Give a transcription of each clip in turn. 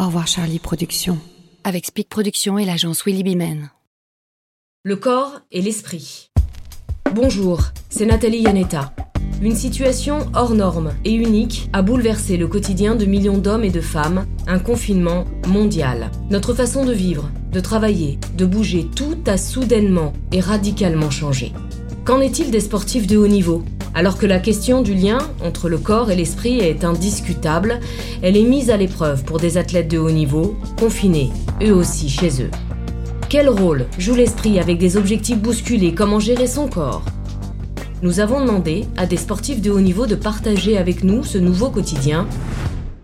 Au revoir Charlie Productions. Avec Speak Productions et l'agence Willy Bimen. Le corps et l'esprit. Bonjour, c'est Nathalie Yanetta. Une situation hors norme et unique a bouleversé le quotidien de millions d'hommes et de femmes, un confinement mondial. Notre façon de vivre, de travailler, de bouger, tout a soudainement et radicalement changé. Qu'en est-il des sportifs de haut niveau? Alors que la question du lien entre le corps et l'esprit est indiscutable, elle est mise à l'épreuve pour des athlètes de haut niveau, confinés, eux aussi chez eux. Quel rôle joue l'esprit avec des objectifs bousculés? Comment gérer son corps? Nous avons demandé à des sportifs de haut niveau de partager avec nous ce nouveau quotidien.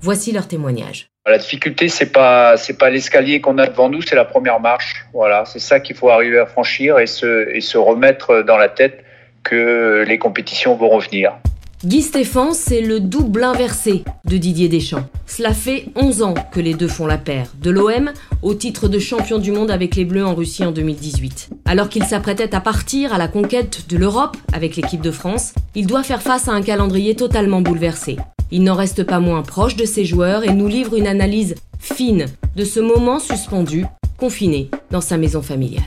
Voici leur témoignage. La difficulté, c'est pas c'est pas l'escalier qu'on a devant nous, c'est la première marche. Voilà, c'est ça qu'il faut arriver à franchir et se et se remettre dans la tête que les compétitions vont revenir. Guy Stéphane, c'est le double inversé de Didier Deschamps. Cela fait 11 ans que les deux font la paire, de l'OM au titre de champion du monde avec les Bleus en Russie en 2018. Alors qu'il s'apprêtait à partir à la conquête de l'Europe avec l'équipe de France, il doit faire face à un calendrier totalement bouleversé. Il n'en reste pas moins proche de ses joueurs et nous livre une analyse fine de ce moment suspendu, confiné dans sa maison familiale.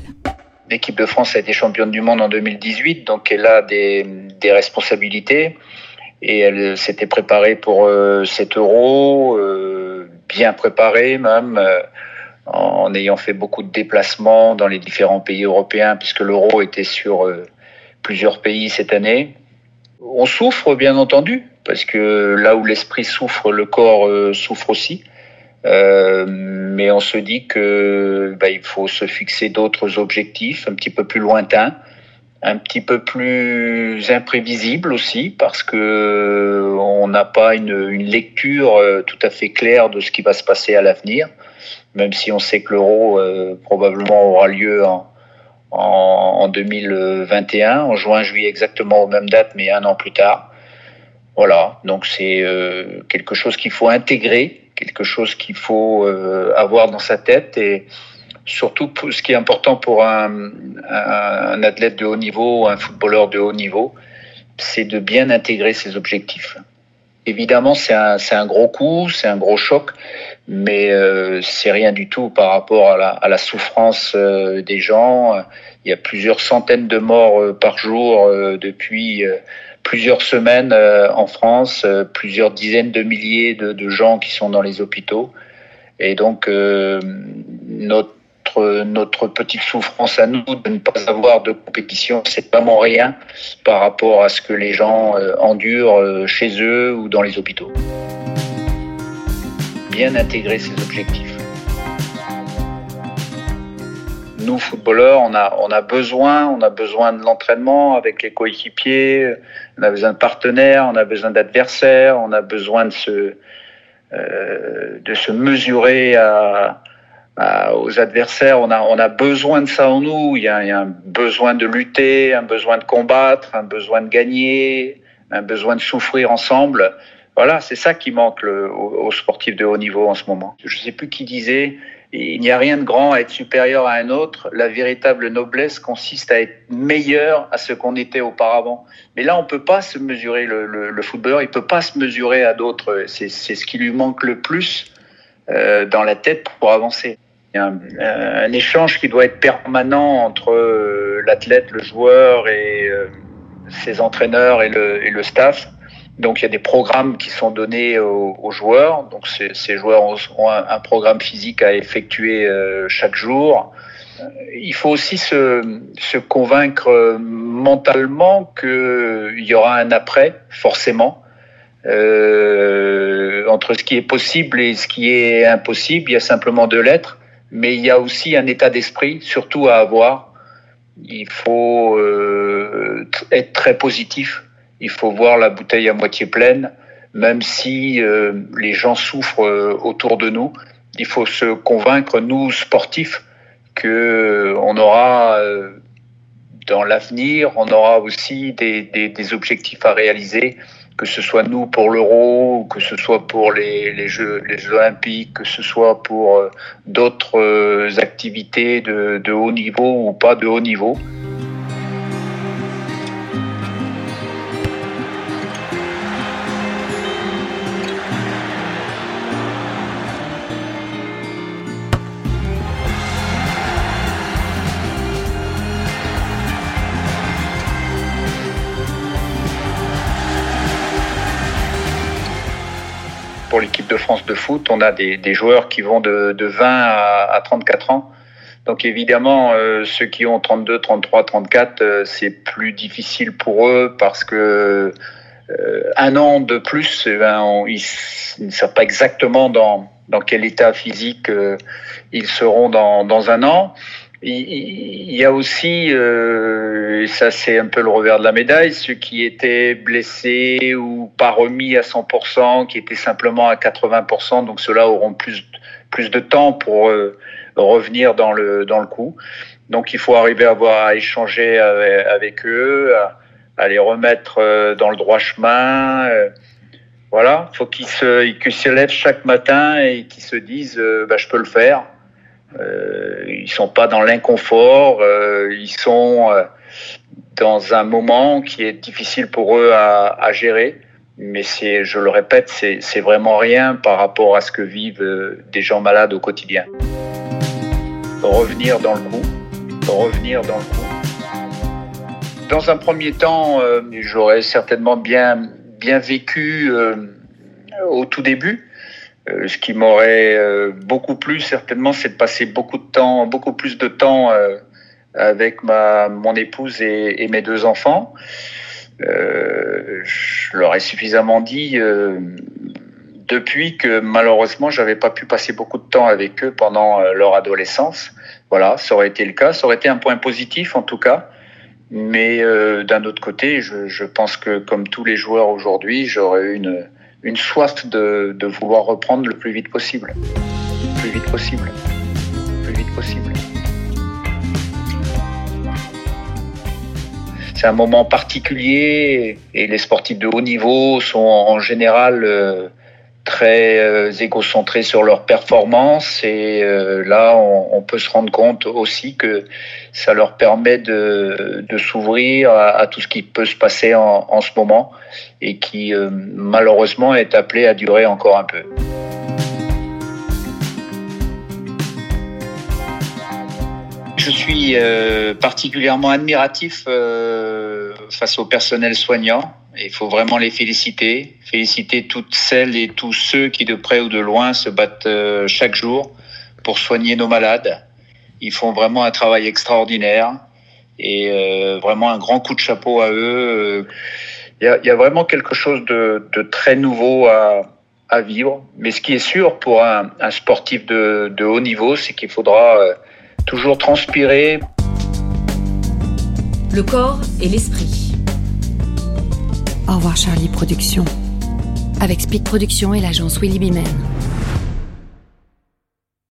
L'équipe de France a été championne du monde en 2018, donc elle a des, responsabilités et elle s'était préparée pour euh, cet euro, euh, bien préparée même, euh, en ayant fait beaucoup de déplacements dans les différents pays européens, puisque l'euro était sur plusieurs pays cette année. On souffre, bien entendu, parce que là où l'esprit souffre, le corps souffre aussi. Mais on se dit que bah, il faut se fixer d'autres objectifs un petit peu plus lointains un petit peu plus imprévisible aussi parce que on n'a pas une, une, lecture euh, tout à fait claire de ce qui va se passer à l'avenir, même si on sait que l'euro euh, probablement aura lieu en, en, en, 2021, en juin, juillet exactement aux mêmes dates, mais un an plus tard. Voilà, donc c'est euh, quelque chose qu'il faut intégrer, quelque chose qu'il faut euh, avoir dans sa tête et surtout ce qui est important pour un, un, athlète de haut niveau, un footballeur de haut niveau, c'est de bien intégrer ses objectifs. Évidemment, c'est un, un, gros coup, c'est un gros choc, mais euh, c'est rien du tout par rapport à la, souffrance des gens. Il y a plusieurs centaines de morts par jour depuis plusieurs semaines en France, plusieurs dizaines de milliers de, gens qui sont dans les hôpitaux. Et donc, notre notre, petite souffrance à nous de ne pas avoir de compétition, c'est vraiment rien par rapport à ce que les gens euh, endurent euh, chez eux ou dans les hôpitaux. Bien intégrer ces objectifs. Nous, footballeurs, on a, besoin, on a besoin de l'entraînement avec les coéquipiers, on a besoin de partenaires, on a besoin d'adversaires, on a besoin de se, euh, de se mesurer aux adversaires. On a, besoin de ça en nous. Il y, a, un besoin de lutter, un besoin de combattre, un besoin de gagner, un besoin de souffrir ensemble. Voilà, c'est ça qui manque aux, sportifs de haut niveau en ce moment. Je ne sais plus qui disait, il n'y a rien de grand à être supérieur à un autre. La véritable noblesse consiste à être meilleur à ce qu'on était auparavant. Mais là, on peut pas se mesurer. Le, le, le footballeur, il peut pas se mesurer à d'autres. C'est ce qui lui manque le plus euh, dans la tête pour avancer y a un, un, échange qui doit être permanent entre euh, l'athlète, le joueur et euh, ses entraîneurs et le, et le, staff. Donc il y a des programmes qui sont donnés aux, joueurs. Donc ces, joueurs ont, un, programme physique à effectuer euh, chaque jour. Il faut aussi se, convaincre mentalement qu'il y aura un après, forcément. Euh, entre ce qui est possible et ce qui est impossible, il y a simplement deux lettres mais il y a aussi un état d'esprit, surtout à avoir. Il faut euh, être très positif. Il faut voir la bouteille à moitié pleine, même si euh, les gens souffrent euh, autour de nous. Il faut se convaincre, nous sportifs, que on aura euh, dans l'avenir, on aura aussi des, objectifs à réaliser que ce soit nous pour l'euro, que ce soit pour les, Jeux, les Jeux olympiques, que ce soit pour euh, d'autres euh, activités de haut niveau ou pas de haut niveau. L'équipe de France de foot, on a des, des joueurs qui vont de, de 20 à, à, 34 ans. Donc évidemment, euh, ceux qui ont 32, 33, 34, c'est plus difficile pour eux parce que euh, un an de plus, eh ben, ils, ne savent pas exactement dans, dans quel état physique euh, ils seront dans, dans un an. Il y a aussi, euh, et ça c'est un peu le revers de la médaille, ceux qui étaient blessés ou pas remis à 100%, qui étaient simplement à 80%, donc ceux-là auront plus, plus de temps pour euh, revenir dans le, dans le coup. Donc il faut arriver à, avoir, à échanger avec, eux, à, à, les remettre euh, dans le droit chemin. Euh, voilà, faut qu'ils se, qu'ils se lèvent chaque matin et qu'ils se disent, bah, je peux le faire euh, ils sont pas dans l'inconfort, euh, ils sont euh, dans un moment qui est difficile pour eux à, à gérer. Mais c'est, je le répète, c'est, vraiment rien par rapport à ce que vivent euh, des gens malades au quotidien. Revenir dans le coup, revenir dans le coup. Dans un premier temps, euh, j'aurais certainement bien, bien vécu au tout début. Euh, ce qui m'aurait euh, beaucoup plu certainement, c'est de passer beaucoup de temps, beaucoup plus de temps euh, avec ma mon épouse et, mes deux enfants. je leur ai suffisamment dit depuis que malheureusement j'avais pas pu passer beaucoup de temps avec eux pendant leur adolescence. Voilà, ça aurait été le cas, ça aurait été un point positif en tout cas. Mais d'un autre côté, je, je, pense que comme tous les joueurs aujourd'hui, j'aurais eu une, une soif de, vouloir reprendre le plus vite possible. Le plus vite possible. Le plus vite possible. C'est un moment particulier et les sportifs de haut niveau sont en général euh, très euh, égocentrés sur leur performance et euh, là on, peut se rendre compte aussi que ça leur permet de, s'ouvrir à, tout ce qui peut se passer en, ce moment et qui euh, malheureusement est appelé à durer encore un peu. Je suis euh, particulièrement admiratif face au personnel soignant il faut vraiment les féliciter, féliciter toutes celles et tous ceux qui de près ou de loin se battent euh, chaque jour pour soigner nos malades. Ils font vraiment un travail extraordinaire et euh, vraiment un grand coup de chapeau à eux. Il y a, il y a vraiment quelque chose de, très nouveau à, vivre. Mais ce qui est sûr pour un, sportif de, haut niveau, c'est qu'il faudra euh, toujours transpirer. Le corps et l'esprit. Au revoir Charlie Productions. Avec Speed Productions et l'agence Willy Bimen.